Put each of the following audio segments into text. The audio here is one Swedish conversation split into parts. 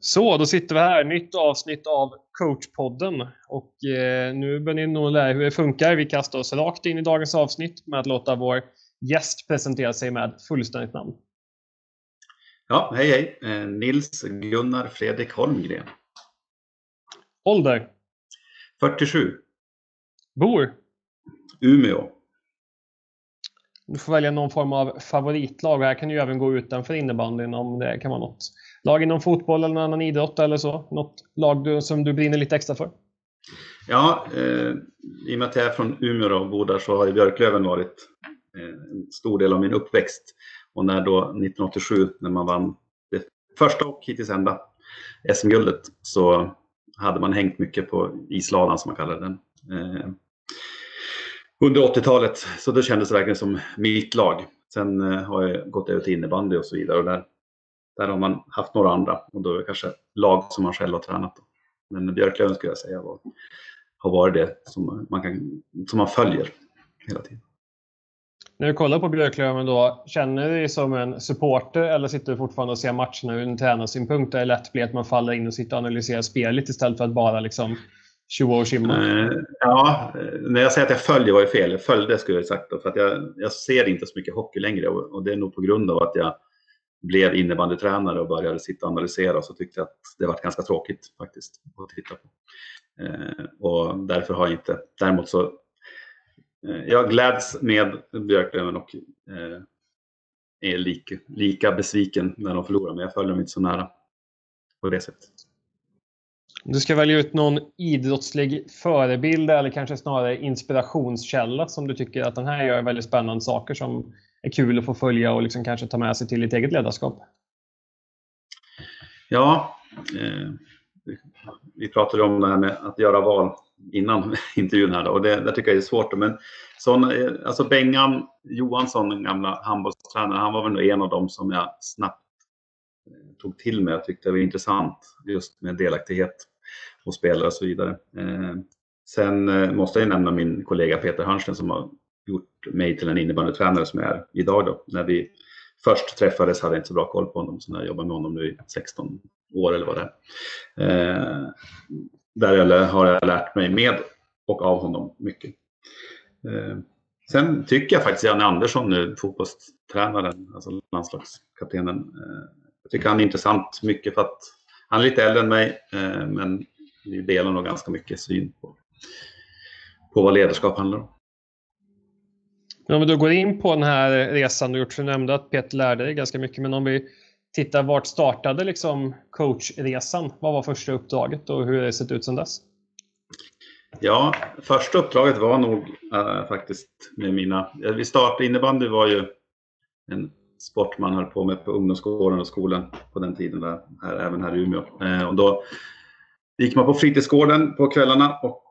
Så, då sitter vi här. Nytt avsnitt av coachpodden. Och eh, nu börjar ni nog lära er hur det funkar. Vi kastar oss rakt in i dagens avsnitt med att låta vår gäst presentera sig med fullständigt namn. Ja, hej hej. Eh, Nils Gunnar Fredrik Holmgren. Ålder? 47. Bor? Umeå. Du får välja någon form av favoritlag. Här kan du även gå utanför innebandyn om det kan vara något lag inom fotboll eller någon annan idrott eller så. Något lag du, som du brinner lite extra för? Ja, eh, i och med att jag är från Umeå och bor där så har ju Björklöven varit eh, en stor del av min uppväxt. Och när då 1987, när man vann det första och hittills enda SM-guldet, så hade man hängt mycket på isladan som man kallade den. Eh, under 80-talet, så det kändes verkligen som mitt lag. Sen eh, har jag gått över till innebandy och så vidare och där, där har man haft några andra och då är det kanske lag som man själv har tränat. Men Björklöven skulle jag säga var, har varit det som man, kan, som man följer hela tiden. När du kollar på Björklöven då, känner du dig som en supporter eller sitter du fortfarande och ser matcherna ur en tränarsynpunkt? Där det lätt blir att man faller in och sitter och analyserar spelet istället för att bara liksom tjoa och tjimma? Eh, ja, när jag säger att jag följer var det fel. Jag följde skulle jag sagt. Då, för att jag, jag ser inte så mycket hockey längre och, det är nog på grund av att jag blev innebandytränare och började sitta och analysera så tyckte jag att det var ganska tråkigt faktiskt att titta på. Eh, och därför har jag inte, däremot så eh, jag gläds med Björklöven och eh, är lika, lika besviken när de förlorar men jag följer dem inte så nära på det sättet. Du ska välja ut någon idrottslig förebild eller kanske snarare inspirationskälla som du tycker att den här gör väldigt spännande saker som är kul att få följa och liksom kanske ta med sig till ditt eget ledarskap? Ja, eh, vi pratade om det här med att göra val innan intervjun här då, och det, det tycker jag är svårt. Men sån, eh, alltså Bengan Johansson, den gamla handbollstränaren, han var väl en av dem som jag snabbt eh, tog till mig och tyckte det var intressant just med delaktighet hos spelare och så vidare. Eh, sen eh, måste jag nämna min kollega Peter Hörnsten som har gjort mig till en innebandytränare som jag är idag. Då. När vi först träffades hade jag inte så bra koll på honom, så när jag jobbar med honom nu i 16 år eller vad det är. Eh, där har jag lärt mig med och av honom mycket. Eh, sen tycker jag faktiskt Janne Andersson nu, fotbollstränaren, alltså landslagskaptenen, eh, jag tycker han är intressant mycket för att han är lite äldre än mig, eh, men vi delar nog ganska mycket syn på, på vad ledarskap handlar om. Om vi då går in på den här resan du gjort, du nämnde att Peter lärde dig ganska mycket, men om vi tittar vart startade liksom coachresan? Vad var första uppdraget och hur har det sett ut sedan dess? Ja, första uppdraget var nog äh, faktiskt med mina... Vi startade innebandy var ju en sport man höll på med på ungdomsgården och skolan på den tiden, där, här, även här i Umeå. Eh, och då gick man på fritidsgården på kvällarna och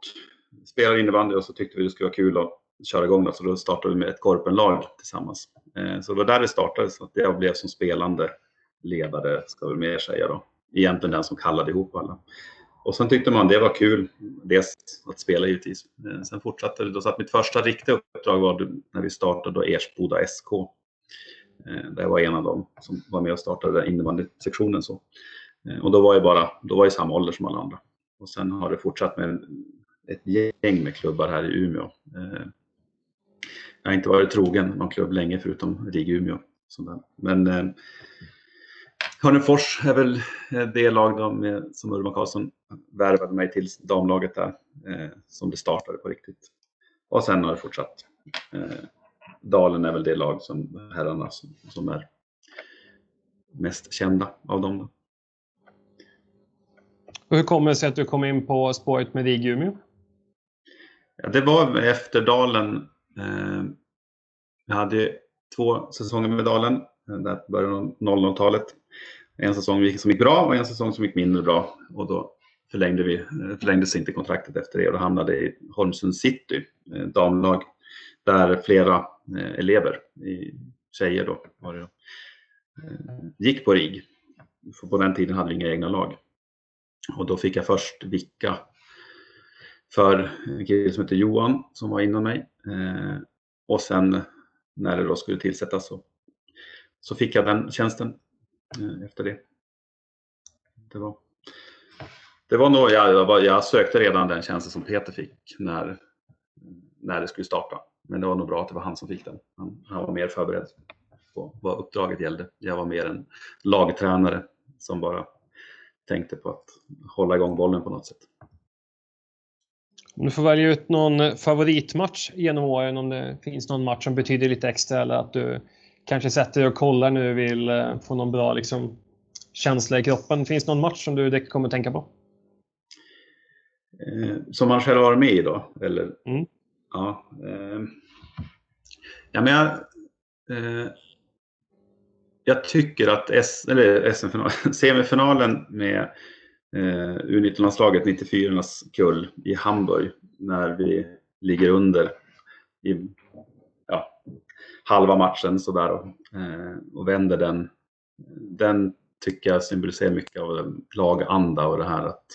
spelade innebandy och så tyckte vi det skulle vara kul att köra igång. Då, så då startade vi med ett korpenlag tillsammans. Eh, så det var där det startade, så jag blev som spelande ledare, ska vi mer säga då. Egentligen den som kallade ihop alla. Och sen tyckte man det var kul, dels att spela givetvis. Eh, sen fortsatte det, då så att mitt första riktiga uppdrag var när vi startade då Ersboda SK. Eh, det där jag var en av dem som var med och startade innebandysektionen. Så. Och då var jag bara, då var jag samma ålder som alla andra. Och sen har det fortsatt med ett gäng med klubbar här i Umeå. Jag har inte varit trogen någon klubb länge förutom RIG Umeå. Men eh, Hörnefors är väl det lag de, som Urban Karlsson värvade mig till damlaget där. Eh, som det startade på riktigt. Och sen har det fortsatt. Eh, Dalen är väl det lag som herrarna som, som är mest kända av dem. Då. hur kommer det sig att du kom in på spåret med RIG Umeå? Ja, det var efter Dalen Eh, Eh, jag hade två säsonger med Dalen, eh, där början av 00-talet. En säsong som gick bra och en säsong som gick mindre bra. Och då förlängde vi, eh, förlängdes inte kontraktet efter det och då hamnade i Holmsund City, damlag, där flera elever, tjejer då, var det, gick på RIG. För på den tiden hade vi inga egna lag. Och då fick jag först vicka för en kille som heter Johan som var inom mig. Eh, och sen när det då skulle tillsättas så, så fick jag den tjänsten eh, efter det. det var, det var nog, jag, jag, jag sökte redan den tjänsten som Peter fick när, när det skulle starta. Men det var nog bra att det var han som fick den. Han, han var mer förberedd på vad uppdraget gällde. Jag var mer en lagtränare som bara tänkte på att hålla igång bollen på något sätt. Om du får välja ut någon favoritmatch genom åren, om det finns någon match som betyder lite extra eller att du kanske sätter dig och kollar nu och vill eh, få någon bra liksom, känsla i kroppen. Finns det någon match som du kommer att tänka på? Eh, som man själv har varit med i då? Eller? Mm. Ja, eh, ja, men jag, eh, jag tycker att S, eller SM semifinalen med eh, U19-landslaget 94-ornas kull i Hamburg när vi ligger under i ja, halva matchen sådär och, eh, och vänder den. Den tycker jag symboliserar mycket av laganda och det här att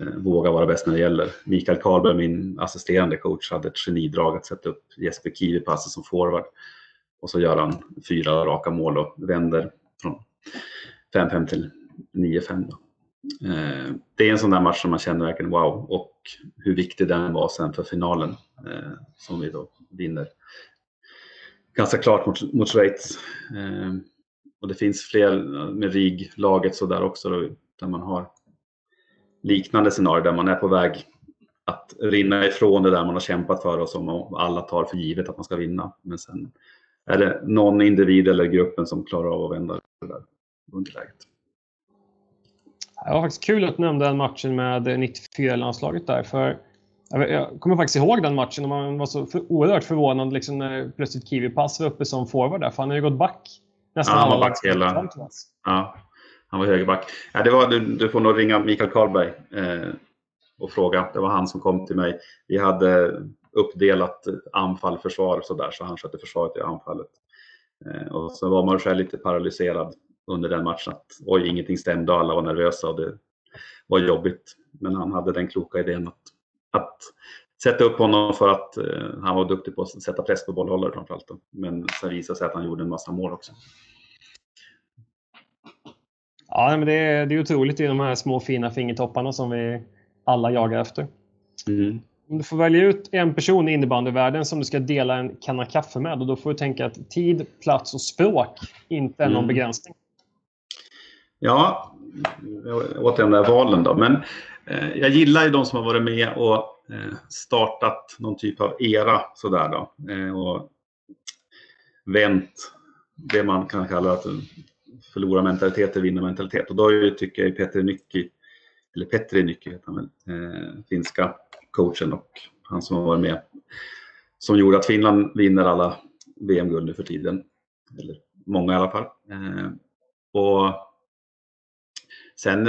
eh, våga vara bäst när det gäller. Mikael Karlberg, min assisterande coach, hade ett genidrag att sätta upp Jesper Kivipasse som forward. Och så gör han fyra raka mål och vänder från 5-5 till 9-5. Eh, det är en sån där match som man känner verkligen wow och hur viktig den var sen för finalen eh, som vi då vinner. Ganska klart mot, mot Schweiz. Eh, och det finns fler eh, med RIG-laget sådär också då, där man har liknande scenarier där man är på väg att rinna ifrån det där man har kämpat för och som alla tar för givet att man ska vinna. Men sen är det någon individ eller gruppen som klarar av att vända det där underläget. Det var faktiskt kul att du nämnde den matchen med 94-landslaget där. För jag kommer faktiskt ihåg den matchen och man var så för, oerhört förvånad liksom, när plötsligt Kiwi Pass var uppe som forward där. För han har ju gått back nästan ja, han var back hela... Ja, han var högerback. Ja, det var, du, du får nog ringa Mikael Karlberg eh, och fråga. Det var han som kom till mig. Vi hade uppdelat anfall, försvar och sådär, så han skötte försvaret i anfallet. Eh, och så var man själv lite paralyserad under den matchen att oj, ingenting stämde och alla var nervösa och det var jobbigt. Men han hade den kloka idén att, att sätta upp honom för att eh, han var duktig på att sätta press på bollhållare framförallt. Men sen visade sig att han gjorde en massa mål också. Ja, men det är, det är otroligt i de här små fina fingertopparna som vi alla jagar efter. Mm. Om du får välja ut en person i innebandyvärlden som du ska dela en kanna kaffe med och då får du tänka att tid, plats och språk inte är någon mm. begränsning. Ja, återigen de där valen då. Men eh, jag gillar ju de som har varit med och eh, startat någon typ av era sådär då. Eh, och vänt det man kan kalla att förlora mentalitet till vinna mentalitet. Och då tycker jag Petri Nycki, eller Petri Nycki heter han väl, eh, finska coachen och han som har varit med, som gjorde att Finland vinner alla VM-guld nu för tiden. Eller många i alla fall. Eh, och sen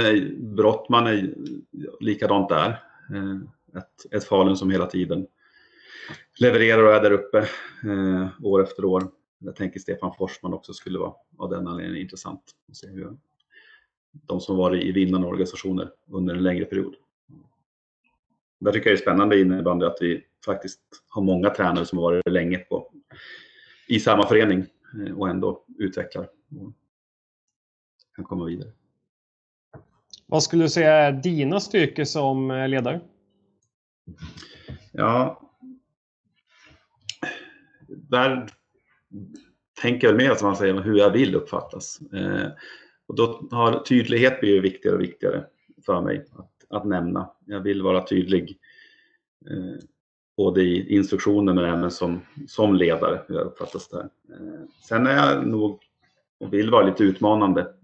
Brottman är likadant där. Eh, ett, ett Falun som hela tiden levererar och är där uppe eh, år efter år. Jag tänker Stefan Forsman också skulle vara av den anledningen intressant. Att se hur de som varit i vinnande organisationer under en längre period. Där tycker jag det är spännande i innebandy att vi faktiskt har många tränare som har varit länge på, i samma förening eh, och ändå utvecklar och kan komma vidare. Vad skulle du säga är dina styrkor som eh, ledare? Ja, där tänker jag mer som man säger hur jag vill uppfattas. Eh, och då har tydlighet blivit viktigare och viktigare för mig att, att nämna. Jag vill vara tydlig eh, både i instruktioner men även som, som ledare, hur jag uppfattas där. Eh, sen är jag nog och vill vara lite utmanande. Att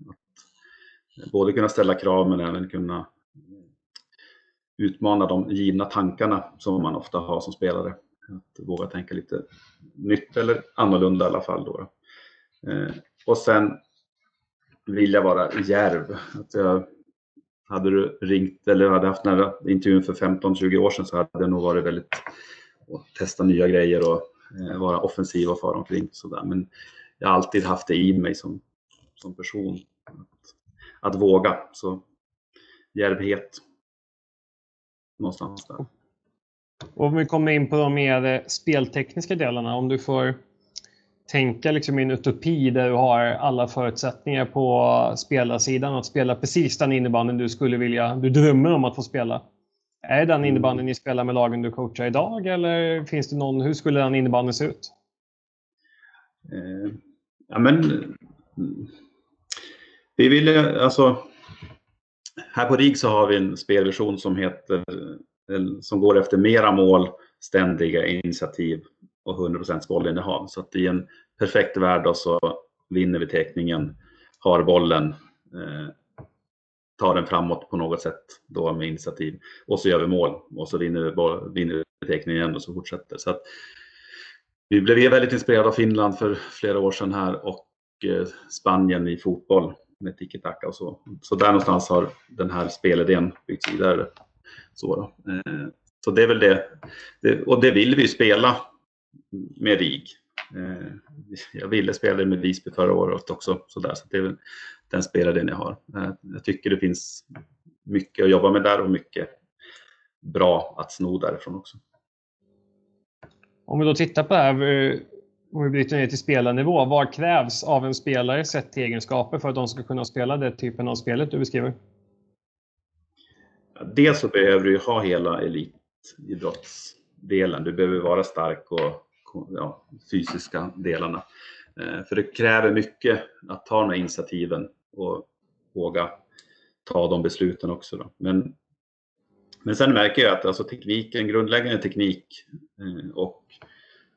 både kunna ställa krav men även kunna utmana de givna tankarna som man ofta har som spelare. Att våga tänka lite nytt eller annorlunda i alla fall. Då. Eh, och sen vill jag vara djärv. Att jag, hade du ringt eller hade haft den här intervjun för 15-20 år sedan så hade det nog varit väldigt att testa nya grejer och eh, vara offensiv och fara omkring. Sådär. Men jag har alltid haft det i mig som, som person. Att, våga. Så djärvhet. Någonstans där. Och om vi kommer in på de mer speltekniska delarna, om du får tänka liksom i en utopi där du har alla förutsättningar på spelarsidan att spela precis den innebandyn du skulle vilja, du drömmer om att få spela. Är den mm. innebandyn ni spelar med lagen du coachar idag eller finns det någon, hur skulle den innebandyn se ut? Eh, ja men vi vill alltså här på RIG så har vi en spelvision som heter som går efter mera mål, ständiga initiativ och 100% bollinnehav. Så att i en perfekt värld då så vinner vi teckningen, har bollen, eh, tar den framåt på något sätt då med initiativ och så gör vi mål och så vinner vi, vinner vi teckningen igen och så fortsätter. Så att vi blev väldigt inspirerade av Finland för flera år sedan här och eh, Spanien i fotboll med tiki-taka och så. Så där någonstans har den här spelidén byggts vidare. Så, då. Eh, så det är väl det. Och det vill vi spela med RIG. Eh, jag ville spela det med Visby förra året också. Så, där, så det är väl den spelidén jag har. Eh, jag tycker det finns mycket att jobba med där och mycket bra att sno därifrån också. Om vi då tittar på det här, om vi bryter ner till spelarnivå. Vad krävs av en spelare sett till egenskaper för att de ska kunna spela den typen av spelet du beskriver? Dels så behöver du ha hela elitidrottsdelen. Du behöver vara stark och ja, fysiska delarna. Eh, för det kräver mycket att ta de här initiativen och våga ta de besluten också. Då. Men, men sen märker jag att alltså tekniken, grundläggande teknik eh, och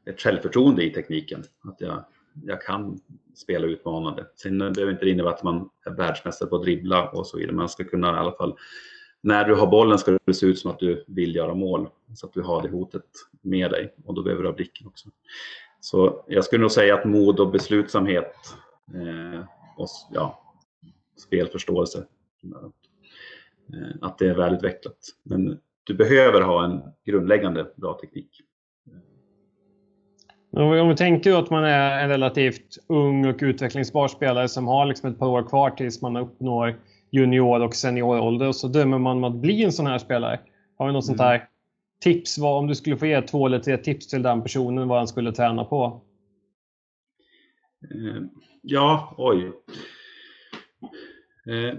ett självförtroende i tekniken. Att jag, jag kan spela utmanande. Sen behöver inte det innebära att man är världsmästare på att dribbla och så vidare. Man ska kunna i alla fall, när du har bollen ska det se ut som att du vill göra mål. Så att du har det hotet med dig och då behöver du ha blicken också. Så jag skulle nog säga att mod och beslutsamhet eh, och ja, spelförståelse. Eh, att det är välutvecklat. Men du behöver ha en grundläggande bra teknik. Om vi tänker att man är en relativt ung och utvecklingsbar spelare som har liksom ett par år kvar tills man uppnår junior och seniorålder och så drömmer man om att bli en sån här spelare. Har vi något mm. sånt här tips? Vad, om du skulle få ge två eller tre tips till den personen vad han skulle träna på? Eh, ja, oj. Eh,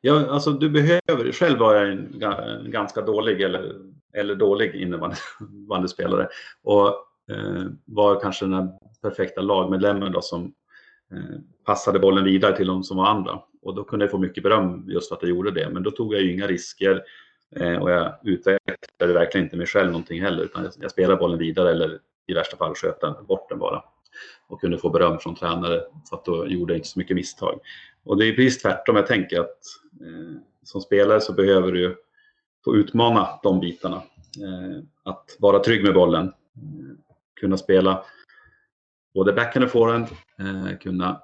ja, alltså du behöver, själv var jag en ganska dålig eller eller dålig innebandyspelare och eh, var kanske den perfekta lagmedlemmen då som eh, passade bollen vidare till de som var andra. Och då kunde jag få mycket beröm just för att jag gjorde det. Men då tog jag ju inga risker eh, och jag utvecklade verkligen inte mig själv någonting heller. Utan jag, jag spelade bollen vidare eller i värsta fall sköt den bort den bara. Och kunde få beröm från tränare för att då gjorde jag inte så mycket misstag. Och det är precis tvärtom. Jag tänker att eh, som spelare så behöver du få utmana de bitarna. Eh, att vara trygg med bollen, eh, kunna spela både backhand och forehand, eh, kunna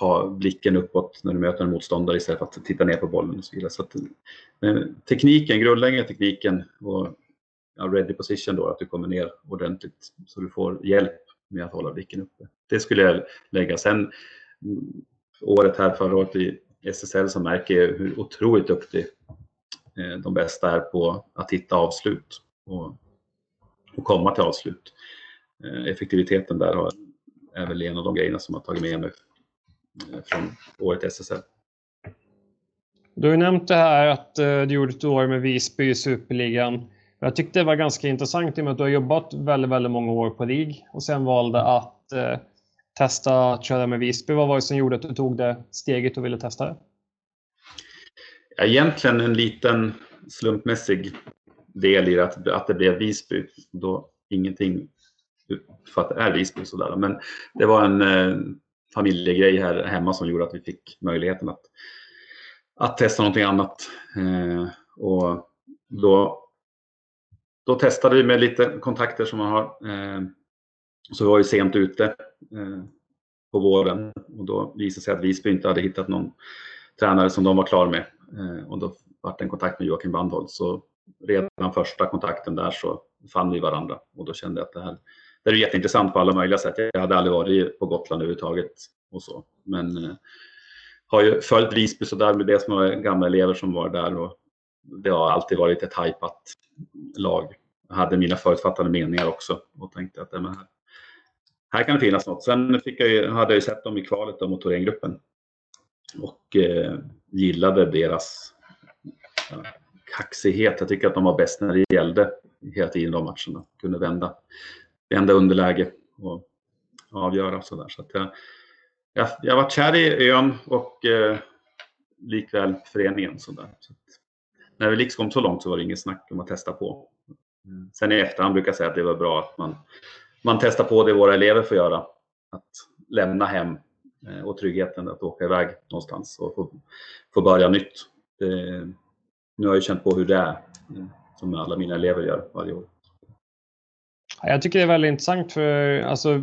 ha blicken uppåt när du möter en motståndare istället för att titta ner på bollen och så vidare. Så att, tekniken, grundläggande tekniken och ja, ready position då, att du kommer ner ordentligt så du får hjälp med att hålla blicken uppe. Det skulle jag lägga. Sen mm, året här förra året i SSL så märker jag hur otroligt duktig Eh, de bästa är på att hitta avslut och, och komma till avslut. Eh, effektiviteten där har, är väl en av de grejerna som har tagit med mig eh, från året SSL. Du har nämnt det här att du gjorde ett år med Visby i Superligan. Jag tyckte det var ganska intressant i och med att du har jobbat väldigt, väldigt många år på RIG och sen valde att eh, testa att köra med Visby. Vad var det som gjorde att du tog det steget och ville testa det? Egentligen en liten slumpmässig del i att, att det blev Visby. Då ingenting för att det är Visby sådär. Men det var en eh, familjegrej här hemma som gjorde att vi fick möjligheten att, att testa någonting annat. Eh, och då, då testade vi med lite kontakter som man har. Eh, så vi var ju sent ute eh, på våren och då visade det sig att Visby inte hade hittat någon tränare som de var klar med. Eh, och då vart det en kontakt med Joakim Bandholt. Så redan första kontakten där så fann vi varandra och då kände jag att det här det är jätteintressant på alla möjliga sätt. Jag hade aldrig varit på Gotland överhuvudtaget och så. Men eh, har ju följt Visby så där med det som var gamla elever som var där och det har alltid varit ett hajpat lag Jag hade mina förutfattade meningar också och tänkte att här, här kan det finnas något. Sen fick jag ju, hade jag ju sett dem i kvalet då, mot Thorengruppen och eh, gillade deras ja, kaxighet. Jag tycker att de var bäst när det gällde hela tiden de matcherna. Kunde vända, vända underläge och avgöra sådär. Så att jag, jag, jag var kär i ön och eh, likväl föreningen. Sådär. Så när vi liksom kom så långt så var det inget snack om att testa på. Mm. Sen i efterhand brukar jag säga att det var bra att man, man testar på det våra elever får göra. Att lämna hem Eh, och tryggheten att åka iväg någonstans och få, få börja nytt. Det, nu har jag känt på hur det är, eh, som alla mina elever gör varje år. Jag tycker det är väldigt intressant för alltså,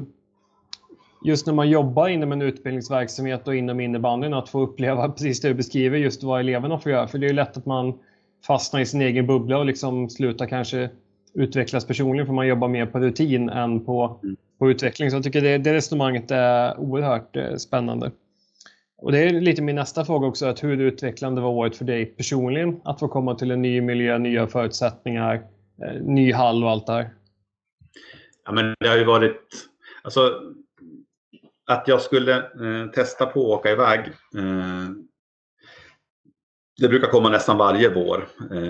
just när man jobbar inom en utbildningsverksamhet och inom innebandyn att få uppleva precis det du beskriver, just vad eleverna får göra. För det är lätt att man fastnar i sin egen bubbla och liksom slutar kanske utvecklas personligen för man jobbar mer på rutin än på, på utveckling. Så jag tycker det, det resonemanget är oerhört eh, spännande. Och det är lite min nästa fråga också, att hur utvecklande var året för dig personligen att få komma till en ny miljö, nya förutsättningar, eh, ny hall och allt det här? Ja, men det har ju varit, alltså att jag skulle eh, testa på att åka iväg. Eh, det brukar komma nästan varje vår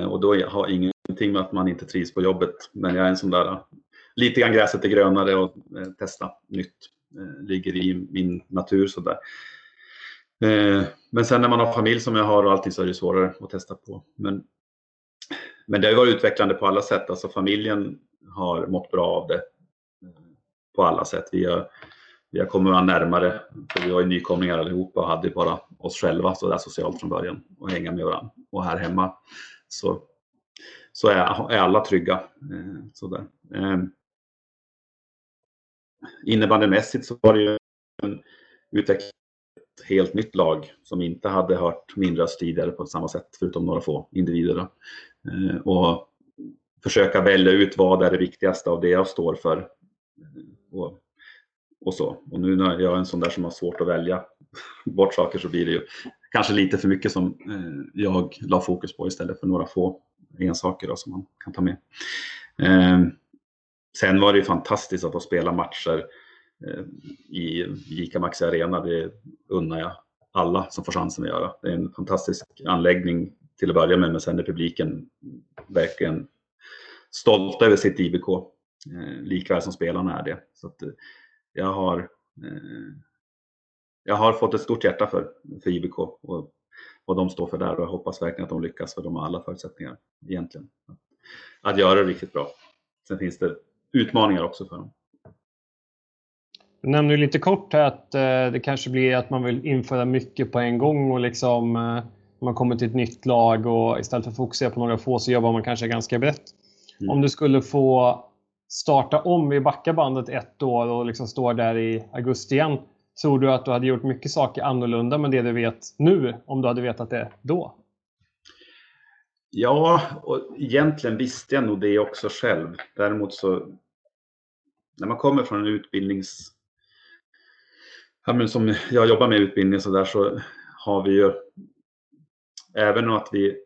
och då har ingenting med att man inte trivs på jobbet. Men jag är en sån där, lite grann gräset är grönare och eh, testa nytt. Eh, ligger i min natur sådär. Eh, men sen när man har familj som jag har och allting så är det svårare att testa på. Men, men det har varit utvecklande på alla sätt. Alltså familjen har mått bra av det eh, på alla sätt. Vi har vi har kommit varandra närmare, för vi var ju nykomlingar allihopa och hade bara oss själva så där socialt från början och hänga med varandra. Och här hemma så, så är, är alla trygga. Eh, sådär. Eh, innebandymässigt så var det ju en utveckling ett helt nytt lag som inte hade hört min röst tidigare på samma sätt, förutom några få individer. Eh, och försöka välja ut vad är det viktigaste av det jag står för. Eh, och och så. Och nu när jag är en sån där som har svårt att välja bort saker så blir det ju kanske lite för mycket som eh, jag la fokus på istället för några få ensaker då, som man kan ta med. Eh, sen var det ju fantastiskt att få spela matcher eh, i Ica Maxi Arena. Det unnar jag alla som får chansen att göra. Det är en fantastisk anläggning till att börja med, men sen är publiken verkligen stolta över sitt IBK. Eh, likväl som spelarna är det. Så att, eh, jag har, eh, jag har fått ett stort hjärta för, för IBK och vad de står för där och jag hoppas verkligen att de lyckas för de har alla förutsättningar egentligen att göra det riktigt bra. Sen finns det utmaningar också för dem. Du nämnde lite kort här att eh, det kanske blir att man vill införa mycket på en gång och liksom eh, man kommer till ett nytt lag och istället för att fokusera på några få så jobbar man kanske ganska brett. Mm. Om du skulle få starta om, vi backar bandet ett år och liksom står där i augusti igen. Tror du att du hade gjort mycket saker annorlunda med det du vet nu, om du hade vetat det då? Ja, och egentligen visste jag nog det också själv. Däremot så, när man kommer från en utbildnings... Ja, men som jag jobbar med utbildning så där så har vi ju, även om att vi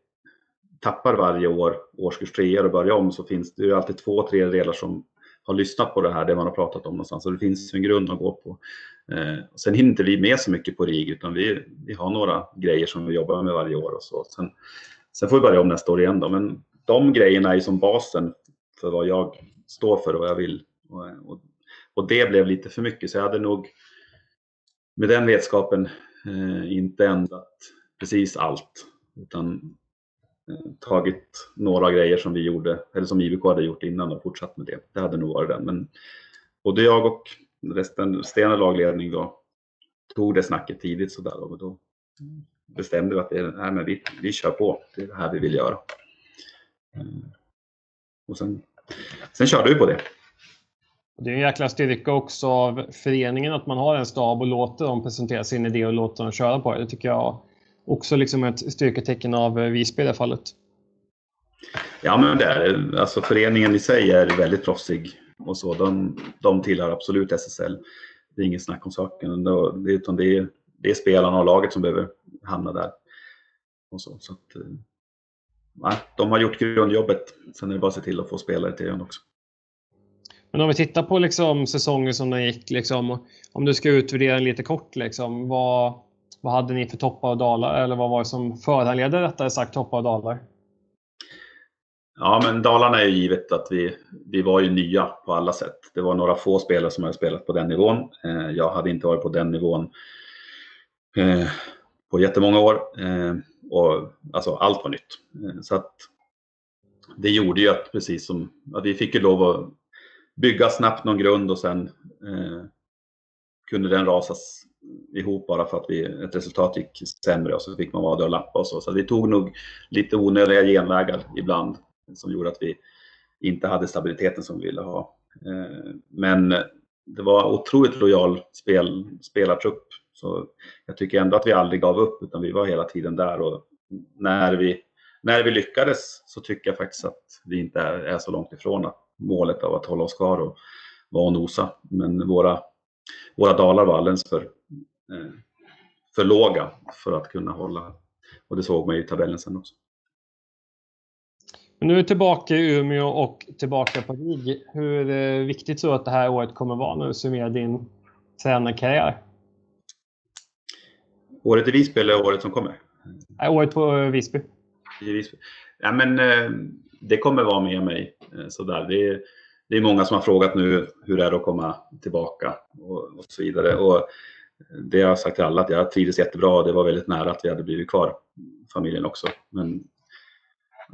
tappar varje år årskurs 3 och börjar om så finns det ju alltid två tredjedelar som har lyssnat på det här, det man har pratat om någonstans. Så det finns en grund att gå på. Eh, sen hinner inte vi med så mycket på RIG utan vi, vi har några grejer som vi jobbar med varje år och så. Sen, sen får vi börja om nästa år igen då. Men de grejerna är som basen för vad jag står för och vad jag vill. Och, och, och det blev lite för mycket så jag hade nog med den vetskapen eh, inte ändrat precis allt. Utan tagit några grejer som vi gjorde, eller som IVK hade gjort innan och fortsatt med det. Det hade nog varit den. Men både jag och resten, Stena lagledning då, tog det snacket tidigt sådär och då bestämde vi att det, nej, men vi, vi kör på, det är det här vi vill göra. Eh, och sen, sen körde vi på det. Det är en jäkla styrka också av föreningen att man har en stab och låter dem presentera sin idé och låter dem köra på det. Det tycker jag också liksom ett styrketecken av eh, Visby i det fallet. Ja, men det är alltså föreningen i sig är väldigt proffsig och så. De, de tillhör absolut SSL. Det är inget snack om saken. Utan det, är, det är spelarna och laget som behöver hamna där. Och så, så att, eh, ja, de har gjort grundjobbet. Sen är det bara att se till att få spelare till ön också. Men om vi tittar på liksom säsongen som den gick, liksom, om du ska utvärdera den lite kort, liksom, vad, vad hade ni för toppar och dalar? Eller vad var det som föranledde rättare sagt toppar och dalar? Ja, men Dalarna är ju givet att vi, vi var ju nya på alla sätt. Det var några få spelare som hade spelat på den nivån. Eh, jag hade inte varit på den nivån eh, på jättemånga år. Eh, och, alltså, allt var nytt. Eh, så att det gjorde ju att, precis som, att vi fick ju lov att bygga snabbt någon grund och sen eh, kunde den rasas ihop bara för att vi, ett resultat gick sämre och så fick man vara där och lappa och så. Så vi tog nog lite onödiga genvägar ibland som gjorde att vi inte hade stabiliteten som vi ville ha. Eh, men det var otroligt lojal spel, spelartrupp. Så jag tycker ändå att vi aldrig gav upp utan vi var hela tiden där och när vi, när vi lyckades så tycker jag faktiskt att vi inte är, är så långt ifrån målet av att hålla oss kvar och vara och nosa. Men våra, våra dalar var alldeles för, eh, för låga för att kunna hålla. Och det såg man i tabellen sen också. Nu är vi tillbaka i Umeå och tillbaka på RIG. Hur eh, viktigt tror du att det här året kommer vara när du summerar din tränarkarriär? Året i Visby eller året som kommer? Nej, året på eh, Visby. I Visby. Ja, men, eh, det kommer vara med mig. Sådär. Det, det är många som har frågat nu hur det är att komma tillbaka och, och så vidare. Och det har jag sagt till alla att jag trivdes jättebra. och Det var väldigt nära att vi hade blivit kvar, familjen också. Men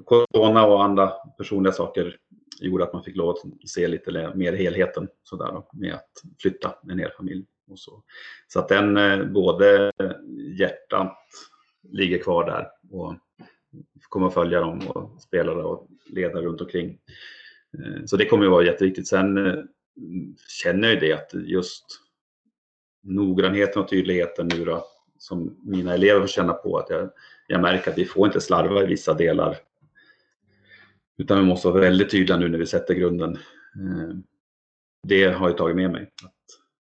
corona och andra personliga saker gjorde att man fick lov att se lite mer helheten sådär då, med att flytta en hel familj. Och så så att den, eh, både hjärtat ligger kvar där och kommer att följa dem och spelare och ledare runt omkring. Eh, så det kommer att vara jätteviktigt. Sen eh, känner jag ju det att just noggrannheten och tydligheten nu då, som mina elever får känna på att jag, jag märker att vi får inte slarva i vissa delar utan vi måste vara väldigt tydliga nu när vi sätter grunden. Eh, det har jag tagit med mig. Att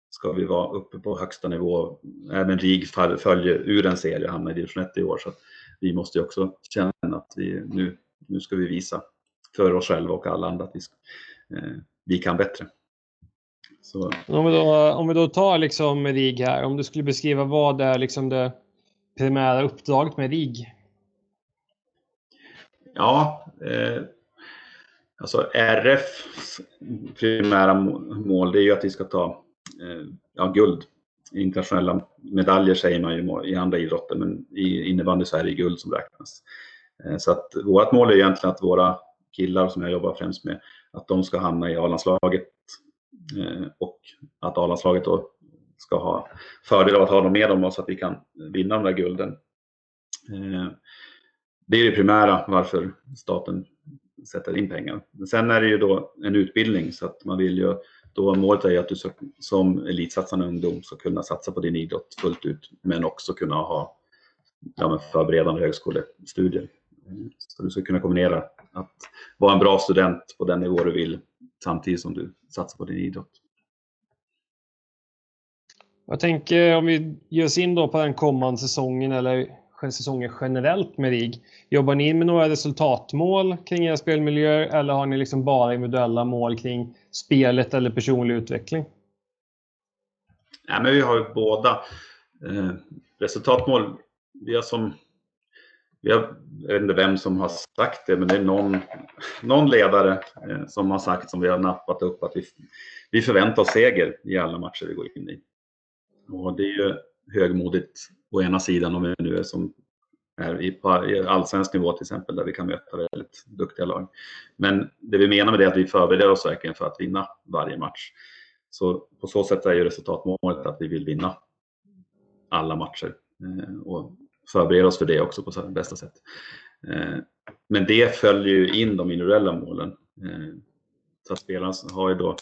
ska vi vara uppe på högsta nivå, även RIG följer ur en serie och hamnar i division 1 i år. Så vi måste också känna att vi, nu, nu ska vi visa för oss själva och alla andra att vi, eh, vi kan bättre. Så. Om, vi då, om vi då tar liksom RIG här, om du skulle beskriva vad är liksom det primära uppdraget med RIG? Ja, eh, Alltså RFs primära mål det är ju att vi ska ta eh, ja, guld. Internationella medaljer säger man ju i andra idrotter men i innebandy så är det guld som räknas. Eh, så att vårt mål är egentligen att våra killar som jag jobbar främst med, att de ska hamna i A-landslaget eh, och att A-landslaget då ska ha fördel av att ha dem med dem så att vi kan vinna de där gulden. Eh, det är det primära varför staten sätter in pengar. Men sen är det ju då en utbildning så att man vill ju då målet är att du som elitsatsande ungdom ska kunna satsa på din idrott fullt ut men också kunna ha ja, förberedande högskolestudier. Så du ska kunna kombinera att vara en bra student på den nivå du vill samtidigt som du satsar på din idrott. Jag tänker om vi ger oss in då på den kommande säsongen eller säsonger generellt med RIG. Jobbar ni med några resultatmål kring era spelmiljöer eller har ni liksom bara individuella mål kring spelet eller personlig utveckling? Ja, men vi har ju båda. Eh, resultatmål, vi har som jag vet inte vem som har sagt det, men det är någon, någon ledare eh, som har sagt, som vi har nappat upp, att vi, vi förväntar oss seger i alla matcher vi går in i. Och det är ju högmodigt å ena sidan om vi nu är som är i, på allsvensk nivå till exempel där vi kan möta väldigt duktiga lag. Men det vi menar med det är att vi förbereder oss verkligen för att vinna varje match. Så på så sätt är ju resultatmålet att vi vill vinna alla matcher eh, och förbereda oss för det också på bästa sätt. Eh, men det följer ju in de individuella målen. Eh, så att spelarna har ju då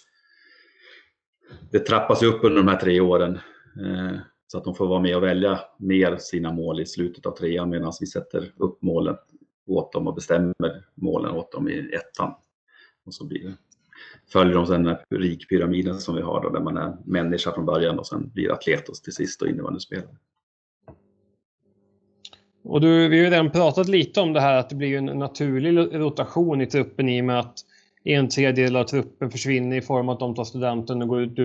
det trappas upp under de här tre åren eh, så att de får vara med och välja mer sina mål i slutet av trean medan vi sätter upp målen åt dem och bestämmer målen åt dem i ettan. Och så blir det, följer de sen rikpyramiden som vi har då, där man är människa från början och sen blir atlet och till sist och innebandyspelare. Och du, vi har ju redan pratat lite om det här att det blir en naturlig rotation i truppen i och med att en tredjedel av truppen försvinner i form av att de tar studenten och går ut.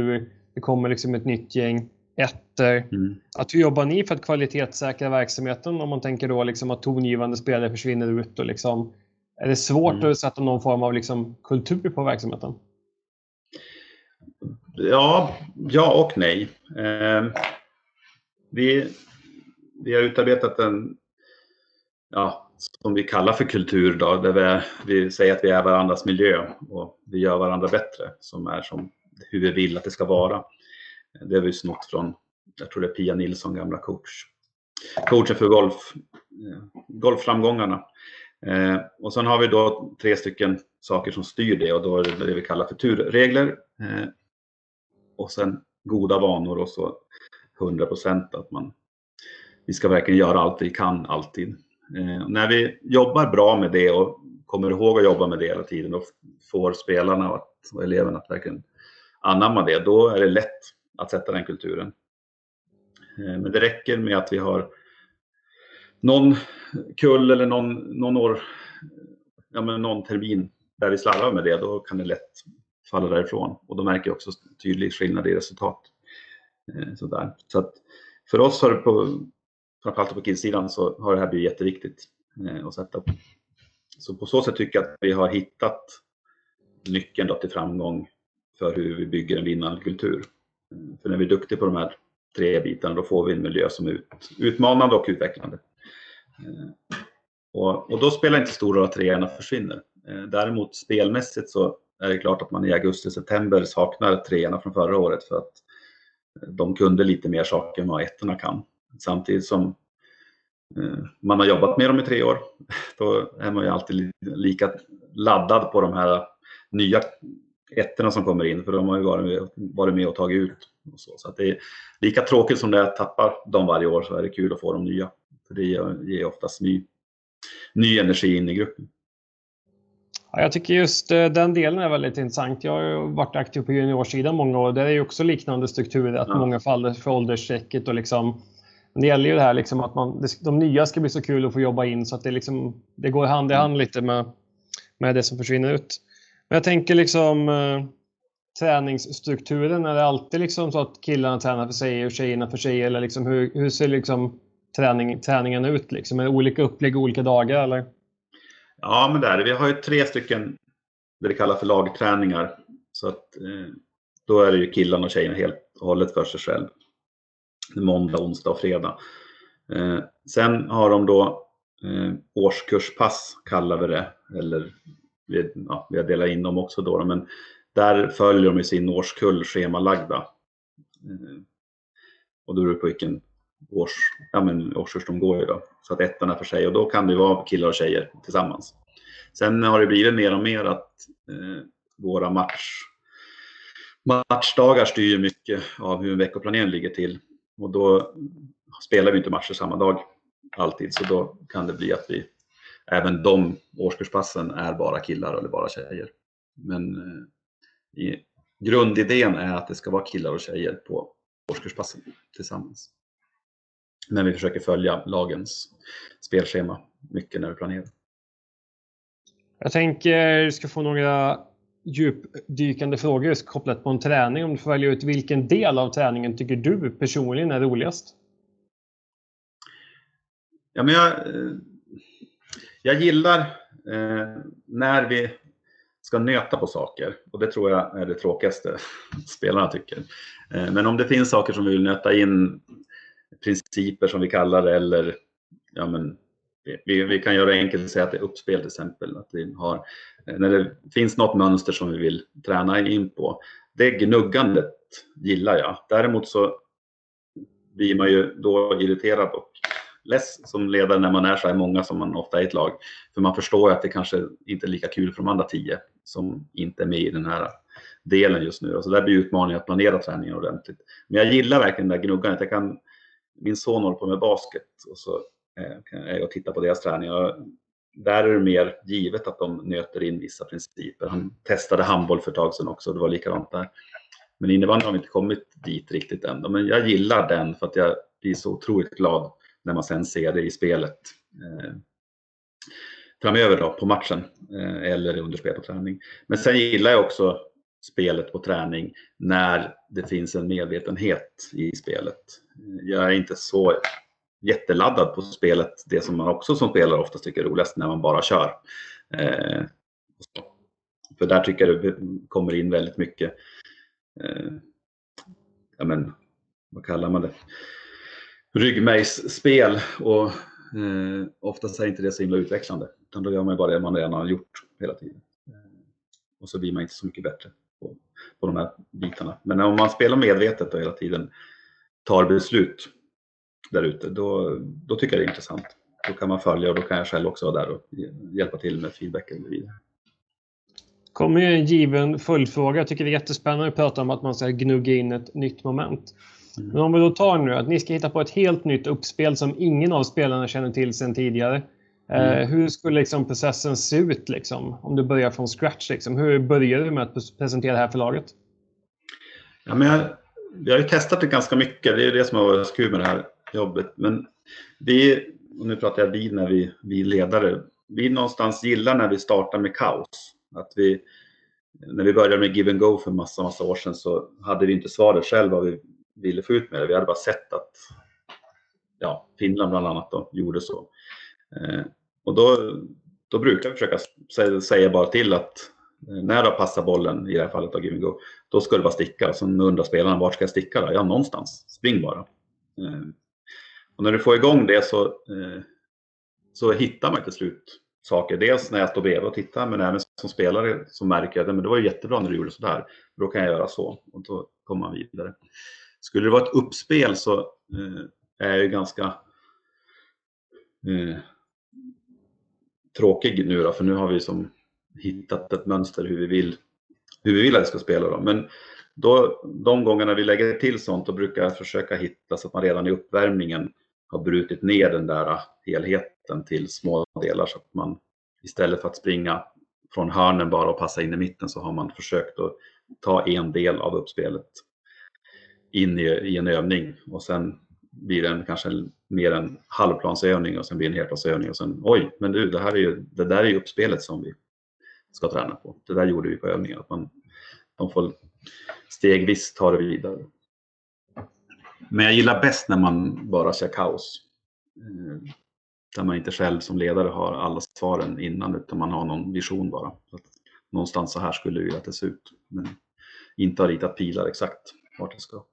Det kommer liksom ett nytt gäng ettor. Mm. Att hur jobbar ni för att kvalitetssäkra verksamheten om man tänker då liksom att tongivande spelare försvinner ut och liksom är det svårt mm. att sätta någon form av liksom kultur på verksamheten? Ja, ja och nej. Eh, vi, vi har utarbetat en, ja, som vi kallar för kultur, då, där vi, vi säger att vi är varandras miljö och vi gör varandra bättre, som är som hur vi vill att det ska vara. Det har vi snott från, jag tror det är Pia Nilsson, gamla coach. Coachen för golf, eh, golfframgångarna. Eh, och sen har vi då tre stycken saker som styr det och då är det det vi kallar för turregler. Eh, och sen goda vanor och så 100 procent att man vi ska verkligen göra allt vi kan alltid. Eh, när vi jobbar bra med det och kommer ihåg att jobba med det hela tiden och får spelarna och, och eleverna att verkligen anamma det, då är det lätt att sätta den kulturen. Eh, men det räcker med att vi har någon kull eller någon, någon år, ja men någon termin där vi slarvar med det, då kan det lätt falla därifrån. Och då märker jag också tydlig skillnad i resultat. Eh, sådär. Så att för oss har det på, framförallt på killsidan så har det här blivit jätteviktigt eh, att sätta. upp. Så på så sätt tycker jag att vi har hittat nyckeln då till framgång för hur vi bygger en vinnande kultur. Eh, för när vi är duktiga på de här tre bitarna då får vi en miljö som är ut, utmanande och utvecklande. Eh, och, och, då spelar det inte stor roll att treorna försvinner. Eh, däremot spelmässigt så är det klart att man i augusti-september saknar treorna från förra året för att de kunde lite mer saker än vad ettorna kan. Samtidigt som eh, man har jobbat med dem i tre år, då är man ju alltid lika laddad på de här nya ettorna som kommer in, för de har ju varit med, och tagit ut. Och så så det är lika tråkigt som det är att tappa dem varje år, så är det kul att få de nya. För det ger oftast ny, ny energi in i gruppen. Ja, jag tycker just eh, den delen är väldigt intressant. Jag har varit aktiv på juniorsidan många år. Där är ju också liknande strukturer, att ja. många faller för åldersstrecket. Och liksom, det gäller ju det här liksom att man, de nya ska bli så kul att få jobba in så att det, liksom, det går hand i hand lite med, med det som försvinner ut. Men jag tänker liksom eh, träningsstrukturen. Är det alltid liksom så att killarna tränar för sig och tjejerna för sig? Eller liksom hur, hur ser liksom träning, träningen ut? Liksom? Är det olika upplägg olika dagar? Eller? Ja, men det är det. Vi har ju tre stycken det vi kallar för lagträningar. Så att eh, då är det ju killarna och tjejerna helt och hållet för sig själv. Måndag, onsdag och fredag. Eh, sen har de då eh, årskurspass kallar vi det. Eller vi, ja, vi har delat in dem också då. Men där följer de i sin årskull schemalagda. Eh, och då beror det på vilken års, ja, men årskurs de går i. Då. Så att ettan är för sig och då kan det vara killar och tjejer tillsammans. Sen har det blivit mer och mer att eh, våra match, matchdagar styr mycket av hur veckoplaneringen ligger till. Och då spelar vi inte matcher samma dag alltid, så då kan det bli att vi även de årskurspassen är bara killar eller bara tjejer. Men eh, i, grundidén är att det ska vara killar och tjejer på årskurspassen tillsammans. Men vi försöker följa lagens spelschema mycket när vi planerar. Jag tänker du ska få några djupdykande frågor just kopplat på en träning. Om du får välja ut vilken del av träningen tycker du personligen är roligast? Ja, men jag, eh, jag gillar eh, när vi ska nöta på saker och det tror jag är det tråkigaste spelarna tycker. Eh, men om det finns saker som vi vill nöta in principer som vi kallar det eller ja, men, vi, vi kan göra det enkelt och säga att det är uppspel till exempel. Att vi har, eh, när det finns något mönster som vi vill träna in på. Det gnuggandet gillar jag. Däremot så blir man ju då irriterad och less som ledare när man är så här många som man ofta är i ett lag. För man förstår att det kanske inte är lika kul för de andra tio som inte är med i den här delen just nu. Så där blir utmaningen att planera träningen ordentligt. Men jag gillar verkligen det där gnuggandet. Jag kan min son håller på med basket och så Eh, och tittar på deras träningar. Där är det mer givet att de nöter in vissa principer. Han testade handboll för ett tag sedan också, det var likadant där. Men innebandy har vi inte kommit dit riktigt än. Men jag gillar den för att jag blir så otroligt glad när man sen ser det i spelet eh, framöver då, på matchen eh, eller under spel på träning. Men sen gillar jag också spelet på träning när det finns en medvetenhet i spelet. Jag är inte så jätteladdad på spelet, det som man också som spelare oftast tycker är roligast när man bara kör. Eh, för där tycker jag det kommer in väldigt mycket, eh, ja men, vad kallar man det? Ryggmärgsspel och eh, oftast är inte det så himla utvecklande. Utan då gör man bara det man redan har gjort hela tiden. Eh, och så blir man inte så mycket bättre på, på de här bitarna. Men om man spelar medvetet och hela tiden tar beslut där ute, då, då tycker jag det är intressant. Då kan man följa och då kan jag själv också vara där och hjälpa till med feedback eller vidare. kommer ju en given följdfråga. Jag tycker det är jättespännande att prata om att man ska gnugga in ett nytt moment. Mm. Men om vi då tar nu att ni ska hitta på ett helt nytt uppspel som ingen av spelarna känner till sedan tidigare. Eh, mm. hur skulle liksom processen se ut liksom, om du börjar från scratch? Liksom? Hur börjar du med att presentera det här för laget? Ja, men jag, jag har ju testat det ganska mycket. Det är det som har varit kul med det här jobbet. Men vi, och nu pratar jag vi när vi, vi ledare, vi någonstans gillar när vi startar med kaos. Att vi, när vi började med Give and Go för massa, massa år sedan så hade vi inte svaret själv vad vi ville få ut med det. Vi hade bara sett att ja, Finland bland annat då, gjorde så. Eh, och då, då brukar vi försöka säga, säga bara till att eh, när du passar bollen, i det här fallet av Give and Go, då ska du bara sticka. Så sen undrar spelarna, vart ska jag sticka då? Ja, någonstans. Spring bara. Eh, och när du får igång det så, eh, så hittar man till slut saker. Dels när jag står bredvid och tittar, men även som spelare så märker jag att det var jättebra när du gjorde sådär. Då kan jag göra så och då kommer man vidare. Skulle det vara ett uppspel så eh, är jag ju ganska eh, tråkig nu då, för nu har vi som hittat ett mönster hur vi vill, hur vi vill att det ska spela. Då. Men då, de gångerna vi lägger till sånt, då brukar jag försöka hitta så att man redan i uppvärmningen har brutit ner den där helheten till små delar så att man istället för att springa från hörnen bara och passa in i mitten så har man försökt att ta en del av uppspelet in i, i en övning och sen blir den kanske mer en halvplansövning och sen blir det en helplansövning och sen oj, men du, det, här är ju, det där är ju uppspelet som vi ska träna på. Det där gjorde vi på övningen. Att man, de får stegvis ta det vidare. Men jag gillar bäst när man bara ser kaos. Eh, där man inte själv som ledare har alla svaren innan utan man har någon vision bara. Att någonstans så här skulle vi vilja att det ser ut. Men inte har ritat pilar exakt vart det ska.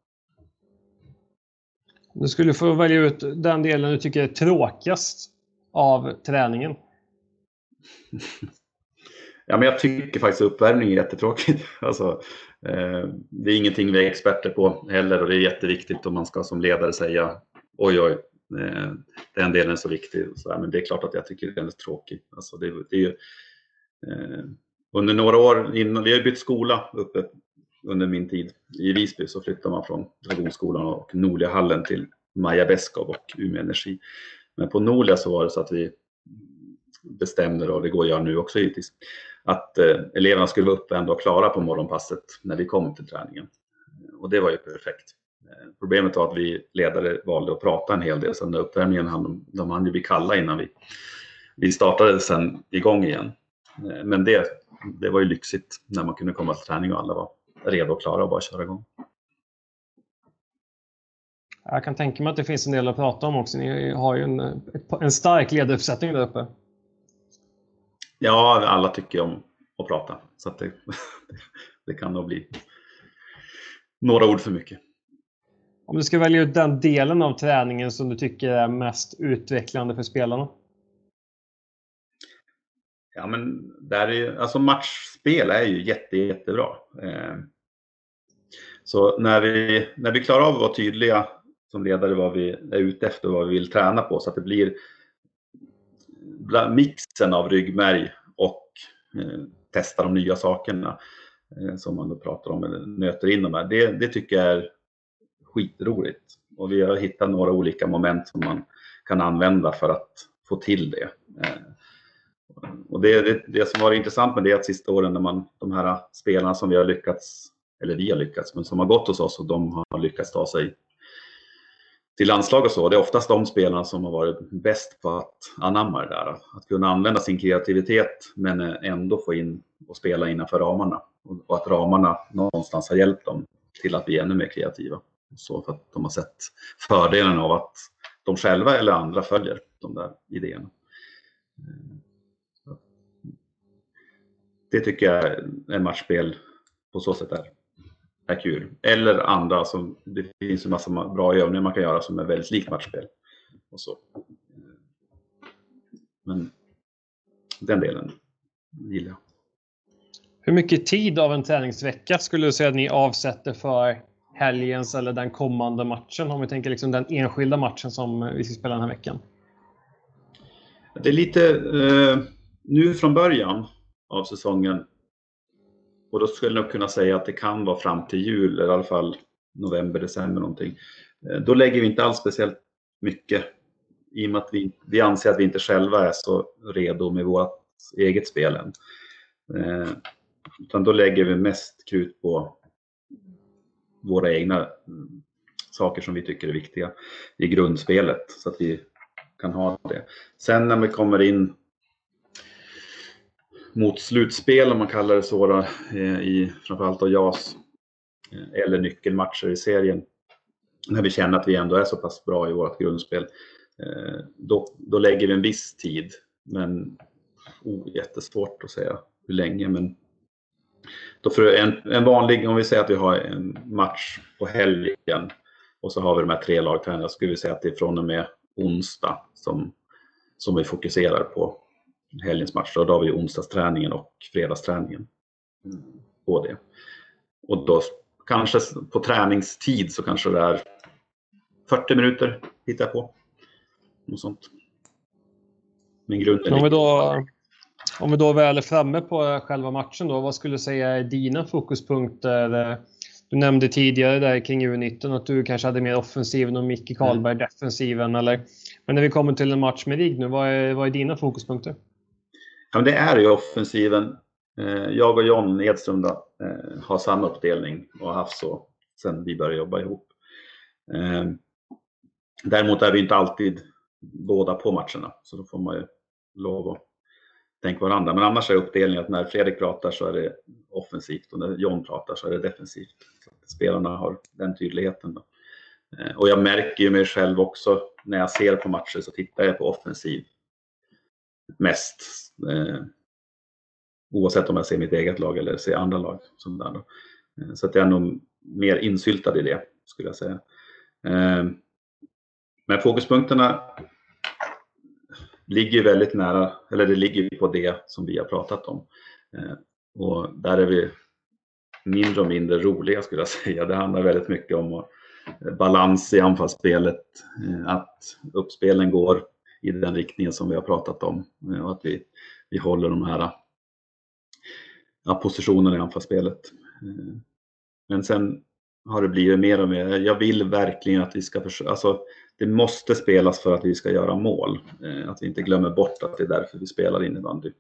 Du skulle få välja ut den delen du tycker är tråkigast av träningen. ja, men jag tycker faktiskt uppvärmning är jättetråkigt. Alltså, Eh, det är ingenting vi är experter på heller och det är jätteviktigt om man ska som ledare säga oj oj, eh, den delen är så viktig. Så men det är klart att jag tycker den är tråkig. Alltså det, det är ju, eh, under några år innan, vi har bytt skola uppe under min tid i Visby så flyttade man från Dragonskolan och Noliahallen till Maja Beskov och Umeå Energi. Men på Nolia så var det så att vi bestämde, och det går att göra nu också givetvis, att eh, eleverna skulle vara uppvärmda och klara på morgonpasset när vi kom till träningen. Och det var ju perfekt. Eh, problemet var att vi ledare valde att prata en hel del, så den där uppvärmningen hann, de hann ju bli kalla innan vi, vi startade sen igång igen. Eh, men det, det var ju lyxigt när man kunde komma till träning och alla var redo och klara och bara köra igång. Jag kan tänka mig att det finns en del att prata om också. Ni har ju en, en stark ledaruppsättning där uppe. Ja, alla tycker om att prata. Så att det, det kan nog bli några ord för mycket. Om du ska välja ut den delen av träningen som du tycker är mest utvecklande för spelarna? Ja, men där är, alltså matchspel är ju jätte, jättebra. Eh, så när vi, när vi klarar av att vara tydliga som ledare vad vi är ute efter och vad vi vill träna på så att det blir mixen av ryggmärg och eh, testa de nya sakerna eh, som man då pratar om, eller nöter in de här. Det, det tycker jag är skitroligt. Och vi har hittat några olika moment som man kan använda för att få till det. Eh, och det, det, det som var intressant med det är att sista åren när man, de här spelarna som vi har lyckats, eller vi har lyckats, men som har gått hos oss och de har lyckats ta sig till landslag och så. Det är oftast de spelarna som har varit bäst på att anamma det där. Att kunna använda sin kreativitet men ändå få in och spela innanför ramarna. Och att ramarna någonstans har hjälpt dem till att bli ännu mer kreativa. Så för att de har sett fördelen av att de själva eller andra följer de där idéerna. Det tycker jag är matchspel på så sätt är, är kul. Eller andra, som, det finns en massa bra övningar man kan göra som är väldigt likt matchspel. Och så. Men den delen gillar jag. Hur mycket tid av en träningsvecka skulle du säga att ni avsätter för helgens eller den kommande matchen? Om vi tänker liksom den enskilda matchen som vi ska spela den här veckan. Det är lite eh, nu från början av säsongen och då skulle jag kunna säga att det kan vara fram till jul, eller i alla fall november, december någonting. Eh, då lägger vi inte alls speciellt mycket i och med att vi, vi anser att vi inte själva är så redo med vårt eget spel än. Eh, utan då lägger vi mest krut på våra egna mm, saker som vi tycker är viktiga i grundspelet så att vi kan ha det. Sen när vi kommer in mot slutspel om man kallar det så då, eh, i framförallt då JAS eh, eller nyckelmatcher i serien. När vi känner att vi ändå är så pass bra i vårt grundspel. Eh, då, då lägger vi en viss tid. Men oh, jättesvårt att säga hur länge. Men då för en, en vanlig, om vi säger att vi har en match på helgen och så har vi de här tre lagträningarna, skulle vi säga att det är från och med onsdag som, som vi fokuserar på helgens match. Då har vi onsdagsträningen och fredagsträningen på det. Och då kanske på träningstid så kanske det är 40 minuter hittar jag på. Något sånt. Men grunden om vi då, om vi då väl är framme på själva matchen då, vad skulle du säga är dina fokuspunkter? Du nämnde tidigare där kring U19 att du kanske hade mer offensiven och Micke Karlberg mm. defensiven. Eller, men när vi kommer till en match med RIG nu, vad är, vad är dina fokuspunkter? Ja, men det är ju offensiven. Eh, jag och John Edström då, eh, har samma uppdelning och har haft så sedan vi började jobba ihop. Eh, däremot är vi inte alltid båda på matcherna, så då får man ju lov att tänka varandra. Men annars är uppdelningen att när Fredrik pratar så är det offensivt och när John pratar så är det defensivt. Så spelarna har den tydligheten. Då. Och jag märker ju mig själv också när jag ser på matcher så tittar jag på offensiv mest. Eh, oavsett om jag ser mitt eget lag eller ser andra lag. Som där då. Eh, så att jag är nog mer insyltad i det, skulle jag säga. Eh, men fokuspunkterna ligger väldigt nära, eller det ligger på det som vi har pratat om. Eh, och där är vi mindre och mindre roliga skulle jag säga. Det handlar väldigt mycket om eh, balans i anfallsspelet, eh, att uppspelen går i den riktningen som vi har pratat om och att vi, vi håller de här ja, positionerna i anfallsspelet. Eh, men sen har det blivit mer och mer, jag vill verkligen att vi ska försöka, alltså det måste spelas för att vi ska göra mål. Eh, att vi inte glömmer bort att det är därför vi spelar innebandy.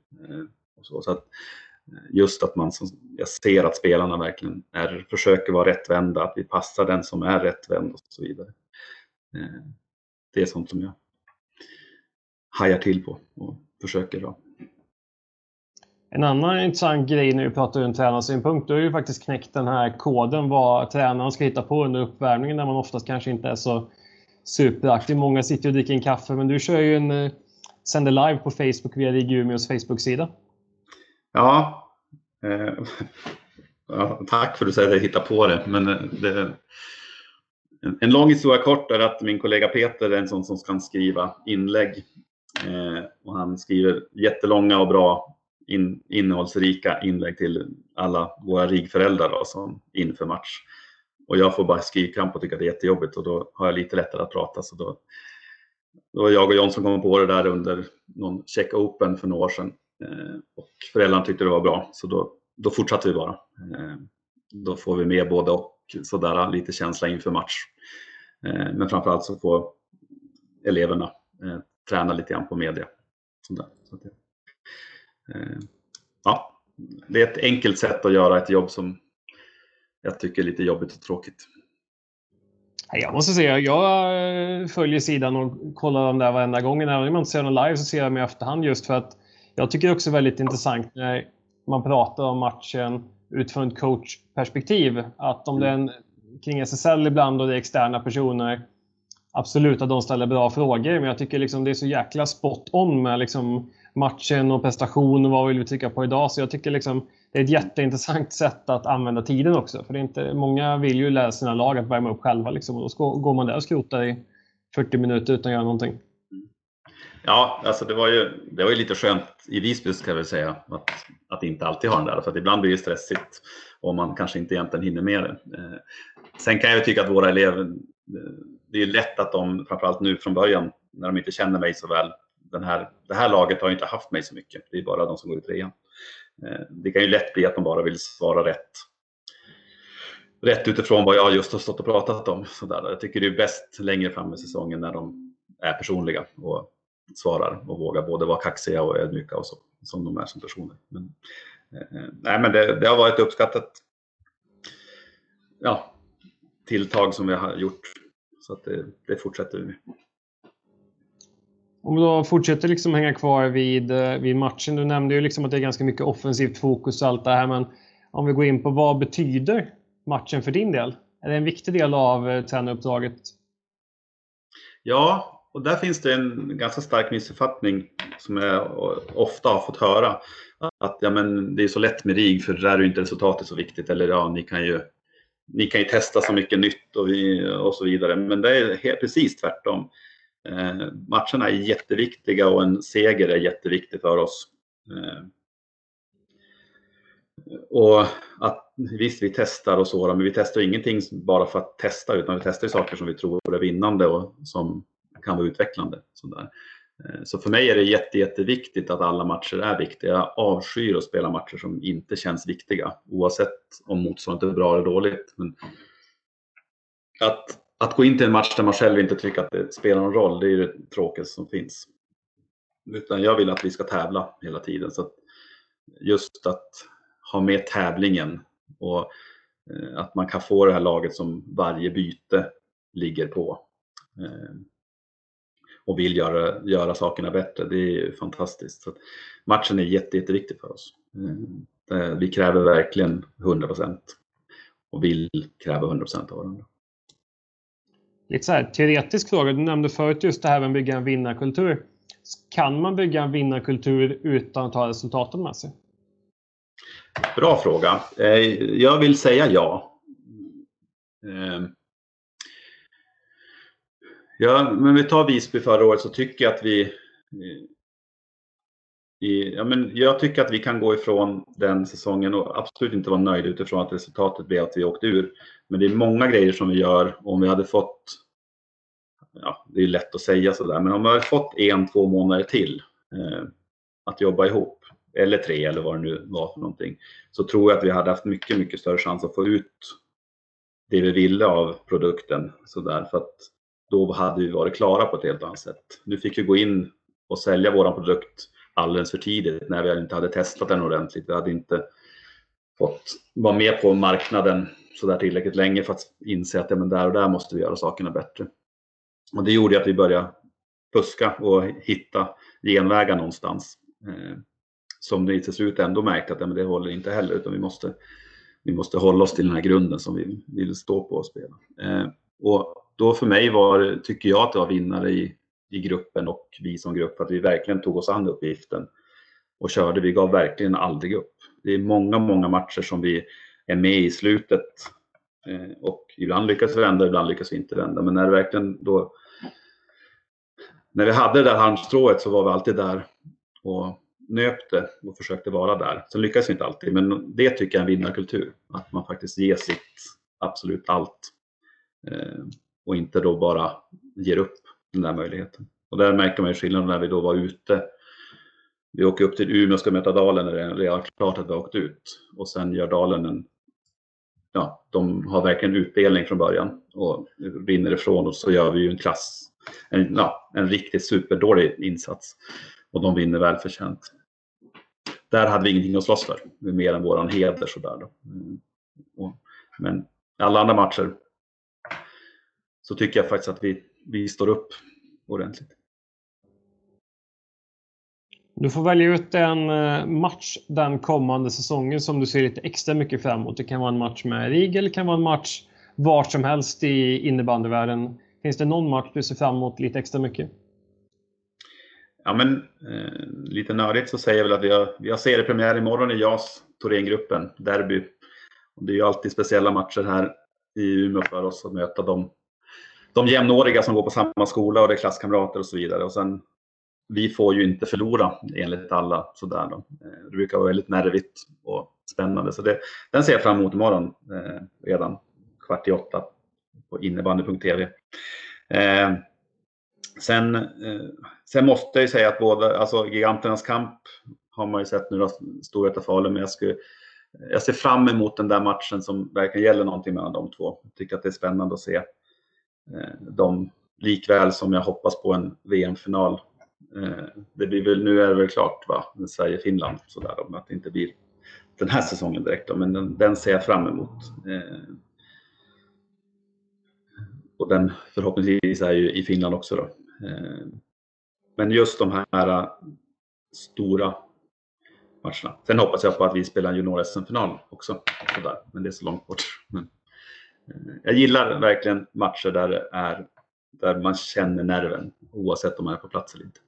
Och så, så att just att man, jag ser att spelarna verkligen är, försöker vara rättvända, att vi passar den som är rättvänd och så vidare. Det är sånt som jag hajar till på och försöker. Då. En annan intressant grej när vi pratar om tränarsynpunkt, du har ju faktiskt knäckt den här koden vad tränaren ska hitta på under uppvärmningen där man oftast kanske inte är så superaktiv. Många sitter och dricker en kaffe, men du kör ju en eh, sänder live på Facebook via Rigumeos Facebook-sida. Ja, eh, ja, tack för att du säger att jag hittar på det. Men eh, det, en, en lång historia kort är att min kollega Peter är en sån som kan skriva inlägg Eh, och han skriver jättelånga och bra in, innehållsrika inlägg till alla våra RIG-föräldrar som inför match. Och jag får bara skrivkramp och tycker att det är jättejobbigt och då har jag lite lättare att prata. Så då, då var jag och John som kom på det där under någon check open för några år sedan. Eh, och föräldrarna tyckte det var bra så då, då fortsatte vi bara. Eh, då får vi med både och sådär lite känsla inför match. Eh, men framförallt så får eleverna eh, träna lite grann på media. Så att, eh, ja, det är ett enkelt sätt att göra ett jobb som jag tycker är lite jobbigt och tråkigt. Jag måste säga, jag eh, följer sidan och kollar dem där varenda gång. Även om jag inte ser dem live så ser jag dem i efterhand just för att jag tycker också är väldigt intressant när man pratar om matchen utifrån ett coachperspektiv. Att om det är en, kring SSL ibland och det är externa personer, absolut att de ställer bra frågor. Men jag tycker liksom det är så jäkla spot on med liksom matchen och prestation och vad vill vi trycka på idag. Så jag tycker liksom det är ett jätteintressant sätt att använda tiden också. För det är inte, många vill ju lära sina lag att värma upp själva. Liksom, och då går man där och skrotar i 40 minuter utan att göra någonting. Ja, alltså det var ju, det var ju lite skönt i Visby ska jag väl säga att, att inte alltid ha den där. För att ibland blir det stressigt och man kanske inte egentligen hinner med det. Eh, sen kan jag tycka att våra elever, eh, det är lätt att de, framförallt nu från början, när de inte känner mig så väl, den här, det här laget har inte haft mig så mycket. Det är bara de som går i trean. Eh, det kan ju lätt bli att de bara vill svara rätt. Rätt utifrån vad jag just har stått och pratat om. Så där. Jag tycker det är bäst längre fram i säsongen när de är personliga och svarar och vågar både vara kaxiga och ödmjuka och så, som de är som personer. Men, eh, eh nej, men det, det, har varit uppskattat ja, tilltag som vi har gjort. Så att det, det fortsätter vi med. Om vi då fortsätter liksom hänga kvar vid, eh, vid matchen. Du nämnde ju liksom att det är ganska mycket offensivt fokus och allt det här. Men om vi går in på vad betyder matchen för din del? Är det en viktig del av eh, tränaruppdraget? Ja, och där finns det en ganska stark missuppfattning som jag ofta har fått höra. Att ja, men det är så lätt med RIG för där är inte resultatet så viktigt. Eller ja, ni kan ju, ni kan ju testa så mycket nytt och, vi, och så vidare. Men det är helt, precis tvärtom. Eh, matcherna är jätteviktiga och en seger är jätteviktig för oss. Eh, och att visst, vi testar och så, men vi testar ingenting bara för att testa, utan vi testar saker som vi tror är vinnande och som kan vara utvecklande. Sådär. Eh, så för mig är det jätte, jätteviktigt att alla matcher är viktiga. Jag avskyr att spela matcher som inte känns viktiga, oavsett om motståndet är bra eller dåligt. Men att, att gå in till en match där man själv inte tycker att det spelar någon roll, det är det tråkigaste som finns. Utan jag vill att vi ska tävla hela tiden. Så att just att ha med tävlingen och eh, att man kan få det här laget som varje byte ligger på. Eh, Eh, och vill göra, göra sakerna bättre. Det är fantastiskt. Så matchen är jätte, jätteviktig för oss. Eh, vi kräver verkligen 100% och vill kräva 100% av varandra. Lite så här, teoretisk fråga. Du nämnde förut just det här med att bygga en vinnarkultur. Kan man bygga en vinnarkultur utan att ha resultaten med sig? Bra fråga. Eh, jag vill säga ja. Ja, men vi tar Visby förra året så tycker jag att vi i, ja, men jag tycker att vi kan gå ifrån den säsongen och absolut inte vara nöjda utifrån att resultatet blev att vi åkte ur. Men det är många grejer som vi gör. Om vi hade fått, ja, det är lätt att säga sådär, men om vi hade fått en, två månader till eh, att jobba ihop, eller tre eller vad det nu var för någonting, så tror jag att vi hade haft mycket, mycket större chans att få ut det vi ville av produkten. Sådär, för att då hade vi varit klara på ett helt annat sätt. Nu fick vi gå in och sälja vår produkt alldeles för tidigt när vi inte hade testat den ordentligt. Vi hade inte fått vara med på marknaden så där tillräckligt länge för att inse att ja, men där och där måste vi göra sakerna bättre. Och det gjorde att vi började fuska och hitta genvägar någonstans. Eh, som det till slut ändå märkte att ja, men det håller inte heller utan vi måste, vi måste hålla oss till den här grunden som vi vill stå på och spela. Eh, och då för mig var, tycker jag att det var vinnare i, i gruppen och vi som grupp att vi verkligen tog oss an uppgiften och körde. Vi gav verkligen aldrig upp. Det är många, många matcher som vi är med i slutet eh, och ibland lyckas vi vända, ibland lyckas vi inte vända. Men när det verkligen då när vi hade det där halmstrået så var vi alltid där och nöpte och försökte vara där. Sen lyckades vi inte alltid, men det tycker jag är en vinnarkultur. Att man faktiskt ger sitt absolut allt. Eh, och inte då bara ger upp den där möjligheten. Och där märker man ju skillnaden när vi då var ute. Vi åker upp till Umeå och ska möta Dalen när det är redan klart att vi har åkt ut. Och sen gör Dalen en, ja, de har verkligen utdelning från början och vinner ifrån och så gör vi ju en klass, en, ja, en riktigt superdålig insats. Och de vinner välförtjänt. Där hade vi ingenting att slåss för, mer än våran heder sådär då. Mm. Och, men alla andra matcher så tycker jag faktiskt att vi, vi står upp ordentligt. Du får välja ut en eh, match den kommande säsongen som du ser lite extra mycket fram emot. Det kan vara en match med RIG eller kan vara en match vart som helst i innebandyvärlden. Finns det någon match du ser fram emot lite extra mycket? Ja, men eh, lite nördigt så säger jag väl att vi har, vi har seriepremiär imorgon i JAS, Thorengruppen, derby. Och det är ju alltid speciella matcher här i Umeå för oss att möta de, de jämnåriga som går på samma skola och det är klasskamrater och så vidare. Och sen, vi får ju inte förlora enligt alla. Sådär då. Eh, det brukar vara väldigt nervigt och spännande. Så det, den ser jag fram emot imorgon eh, redan kvart i åtta på innebandy.tv. Eh, sen, eh, sen måste jag säga att båda, alltså Giganternas kamp har man ju sett nu då, Storvreta Falun, men jag, skulle, jag ser fram emot den där matchen som verkligen gäller någonting mellan de två. Jag tycker att det är spännande att se Eh, dem likväl som jag hoppas på en VM-final. Eh, det blir väl, nu är det väl klart, va? Sverige-Finland, sådär, om att det inte blir den här säsongen direkt, då, men den, den ser jag fram emot. Eh, och den förhoppningsvis är ju i Finland också. Då. Eh, men just de här eh, stora matcherna. Sen hoppas jag på att vi spelar junior-SM-final också. Sådär. Men det är så långt bort. Men, jag gillar verkligen matcher där, det är, där man känner nerven oavsett om man är på plats eller inte.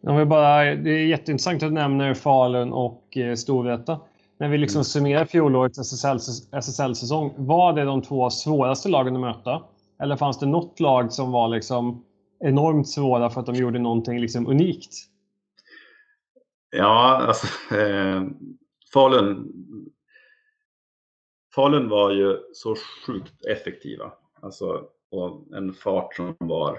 Ja, bara, det är jätteintressant att du nämner Falun och eh, Storvreta när vi liksom mm. summerar fjolårets SSL-säsong, var det de två svåraste lagen att möta? Eller fanns det något lag som var liksom enormt svåra för att de gjorde någonting liksom unikt? Ja, alltså eh, Falun, Falun var ju så sjukt effektiva. Alltså, och en fart som var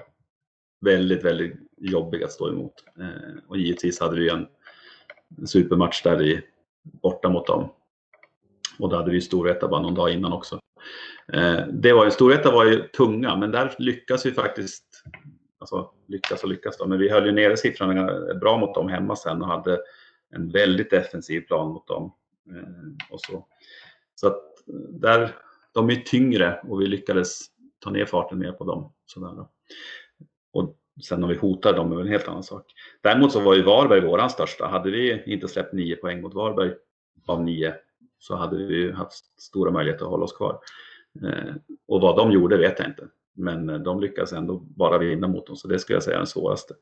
väldigt, väldigt jobbig att stå emot. Eh, och givetvis hade vi en supermatch där i borta mot dem. Och då hade vi Storvreta bara någon dag innan också. Eh, det var ju, Storvreta var ju tunga, men där lyckas vi faktiskt, alltså lyckas och lyckas då, men vi höll ju nere siffrorna bra mot dem hemma sen och hade en väldigt defensiv plan mot dem. Eh, och så så att där, de är tyngre och vi lyckades ta ner farten mer på dem. Sådär Och sen om vi hotar dem är väl en helt annan sak. Däremot så var ju Varberg våran största. Hade vi inte släppt nio poäng mot Varberg av nio så hade vi haft stora möjligheter att hålla oss kvar. Eh, och vad de gjorde vet jag inte. Men eh, de lyckades ändå bara vinna mot dem, så det skulle jag säga är den svåraste.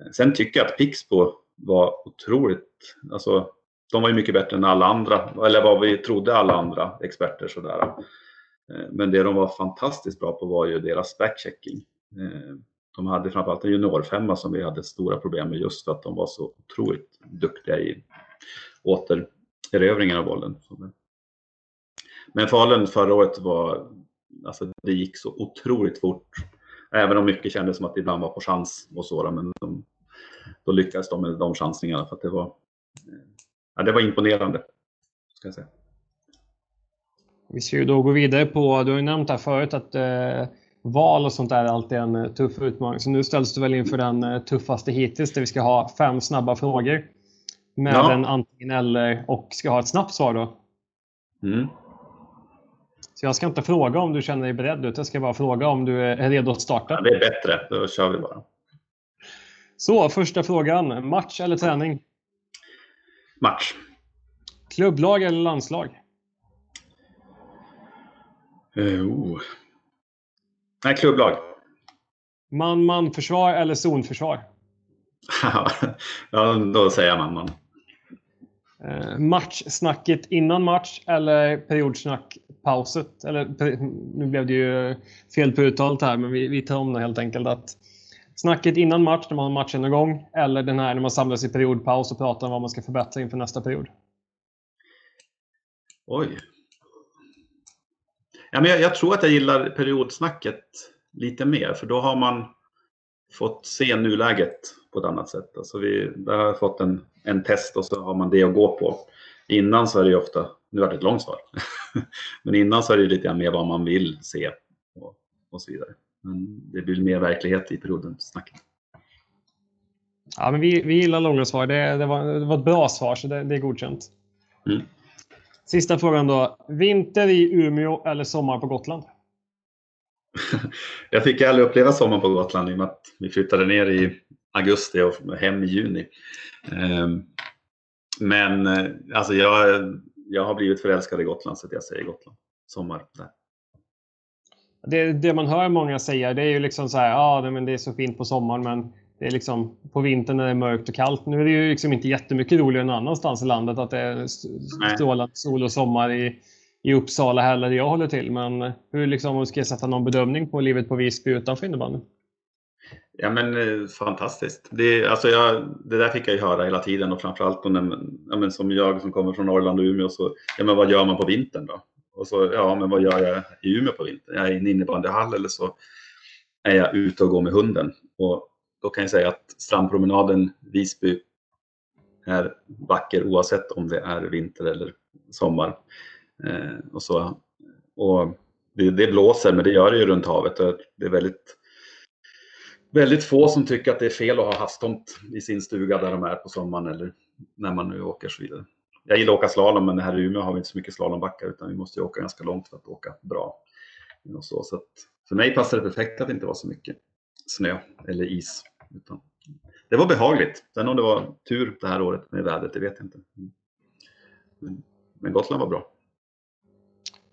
Eh, sen tycker jag att Pixbo var otroligt, alltså de var ju mycket bättre än alla andra, eller vad vi trodde alla andra experter sådär. Eh, men det de var fantastiskt bra på var ju deras backchecking. Eh, de hade framförallt en juniorfemma som vi hade stora problem med just för att de var så otroligt duktiga i återerövringen av bollen. Men Falun förra året var, alltså det gick så otroligt fort. Även om mycket kändes som att det ibland var på chans och så, men de, då lyckades de med de chansningarna för att det var, eh, ja, det var imponerande. Ska jag säga. Vi ska ju då gå vidare på, du har ju nämnt här förut att eh, val och sånt är alltid en eh, tuff utmaning. Så nu ställs du väl inför den eh, tuffaste hittills där vi ska ha fem snabba frågor. Med ja. en antingen eller och ska ha ett snabbt svar då. Mm. Så jag ska inte fråga om du känner dig beredd ut. Jag ska bara fråga om du är redo att starta. Ja, det är bättre. Då kör vi bara. Så, första frågan. Match eller träning? Match. Klubblag eller landslag? Uh, oh. Nej, klubblag. Man-man-försvar eller zonförsvar? ja, då säger jag man-man. Eh, matchsnacket innan match eller periodsnackpauset? Eller, nu blev det ju fel på uttalet här, men vi, vi tar om det helt enkelt. Att snacket innan match, när man har matchen igång, eller den här när man samlas i periodpaus och pratar om vad man ska förbättra inför nästa period? Oj. Ja, men jag, jag tror att jag gillar periodsnacket lite mer, för då har man fått se nuläget på ett annat sätt. Alltså vi, där har jag fått en, en test och så har man det att gå på. Innan så är det ju ofta, nu var det ett långt svar, men innan så är det lite mer vad man vill se och, och så vidare. Men det blir mer verklighet i perioden snacket. Ja, men vi, vi gillar långa svar. Det, det, var, det var ett bra svar, så det, det är godkänt. Mm. Sista frågan då. Vinter i Umeå eller sommar på Gotland? jag fick aldrig uppleva sommaren på Gotland i och med att vi flyttade ner i augusti och hem i juni. Ehm, men eh, alltså jag, jag har blivit förälskad i Gotland så att jag säger Gotland. Sommar där. Det, det man hör många säga det är ju liksom så här, ja ah, men det är så fint på sommaren men det är liksom på vintern när det är mörkt och kallt. Nu är det ju liksom inte jättemycket roligare någon annanstans i landet att det är strålande sol och sommar i, i Uppsala heller där jag håller till. Men hur liksom, om du ska sätta någon bedömning på livet på Visby utanför innebandyn? Ja men eh, fantastiskt. Det, alltså jag, det där fick jag ju höra hela tiden och framförallt när, ja, men som jag som kommer från Norrland och Umeå så, ja men vad gör man på vintern då? Och så, ja men vad gör jag i Umeå på vintern? Jag är i en innebandyhall eller så är jag ute och går med hunden. Och då kan jag säga att strandpromenaden Visby är vacker oavsett om det är vinter eller sommar. Eh, och så, och det, det, blåser, men det gör det ju runt havet. Det är väldigt, väldigt få som tycker att det är fel att ha havstomt i sin stuga där de är på sommaren eller när man nu åker och så vidare. Jag gillar att åka slalom, men här i Umeå har vi inte så mycket slalombackar utan vi måste åka ganska långt för att åka bra. Och så, så för mig passade det perfekt att det inte var så mycket snö eller is. Utan det var behagligt. Sen om det var tur det här året med vädret, det vet jag inte. Mm. Men Gotland var bra.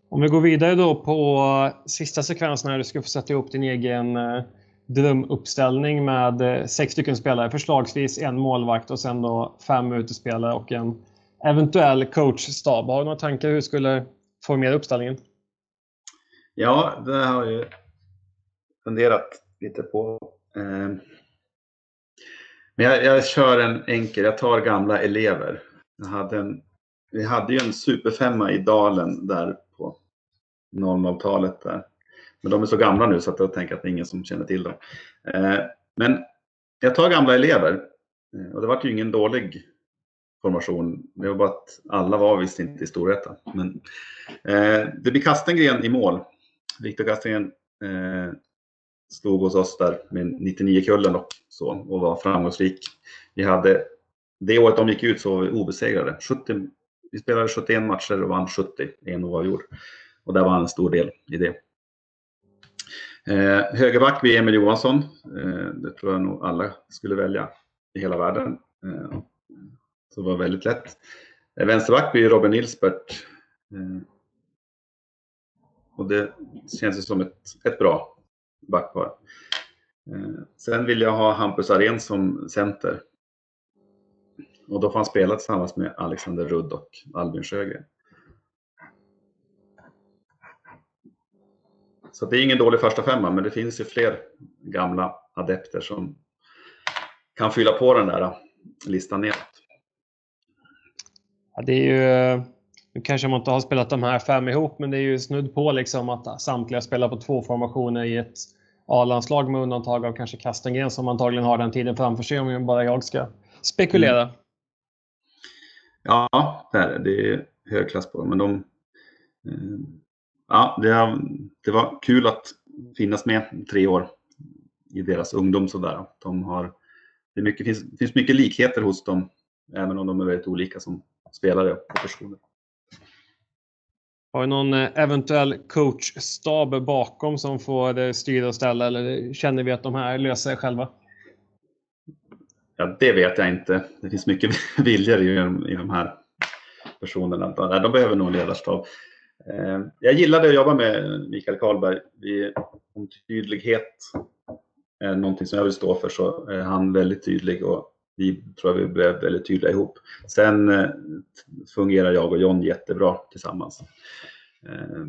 Om vi går vidare då på eh, sista sekvensen här, du ska få sätta ihop din egen eh, drömuppställning med eh, sex stycken spelare, förslagsvis en målvakt och sen då fem utespelare och en eventuell coachstab. Har du några tankar hur du skulle formera uppställningen? Ja, det har jag funderat lite på. Eh, men jag, jag kör en enkel, jag tar gamla elever. Jag hade en, vi hade ju en superfemma i Dalen där på 00-talet. Där. Men de är så gamla nu så att jag tänker att det är ingen som känner till dem. Eh, men jag tar gamla elever. Eh, och det var ju ingen dålig formation. Det var bara att alla var visst inte i Storvreta. Men eh, det blir Kastengren i mål. Viktor Kastengren eh, stod hos oss där med 99-kullen och så och var framgångsrik. Vi hade, det året de gick ut så var vi obesegrade. 70, vi spelade 71 matcher och vann 70, en oavgjord. Och där var han en stor del i det. Eh, högerback blir Emil Johansson. Eh, det tror jag nog alla skulle välja i hela världen. Eh, så det var väldigt lätt. Eh, vänsterback blir Robin Nilsbert. Eh, och det känns ju som ett, ett bra backpar. Eh, sen vill jag ha Hampus Arén som center. Och då får han spela tillsammans med Alexander Rudd och Albin Sjögren. Så det är ingen dålig första femma, men det finns ju fler gamla adepter som kan fylla på den där listan ner. Ja, det är ju, nu kanske man inte har spelat de här fem ihop, men det är ju snudd på liksom att samtliga spelar på två formationer i ett A-landslag med undantag av kanske Kastengren som antagligen har den tiden framför sig om bara jag ska spekulera. Mm. Ja, det är det. är hög klass på dem. Men de, eh, ja, det, det var kul att finnas med tre år i deras ungdom. Sådär. De har, det mycket, finns, finns mycket likheter hos dem, även om de är väldigt olika som spelare och personer. Har du någon eh, eventuell coachstab bakom som får styra och ställa eller känner vi att de här löser sig själva? Ja, det vet jag inte. Det finns mycket viljor i, i de här personerna. De behöver nog ledarstab. Eh, jag gillade att jobba med Mikael Karlberg. Om tydlighet är någonting som jag vill stå för så är han väldigt tydlig och vi tror jag vi blev väldigt tydliga ihop. Sen eh, fungerar jag och John jättebra tillsammans. Eh,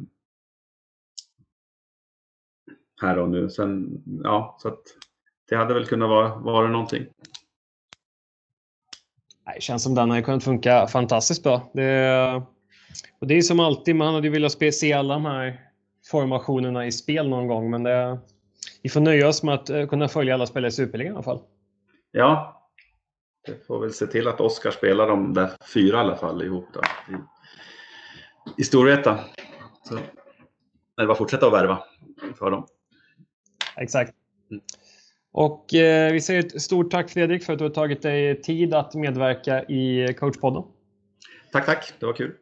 här och nu. Sen, ja, så det hade väl kunnat vara, vara någonting. Det känns som den hade kunnat funka fantastiskt bra. Det, och det är som alltid, man hade ju velat se alla de här formationerna i spel någon gång, men det, vi får nöja oss med att eh, kunna följa alla spelare i Superligan i alla fall. Ja, det får väl se till att Oskar spelar de där fyra i alla fall ihop då, i, i Storvreta. Så det bara fortsätta att värva för dem. Exakt. Mm. Och eh, vi säger ett stort tack Fredrik för att du har tagit dig tid att medverka i coachpodden. Tack, tack. Det var kul.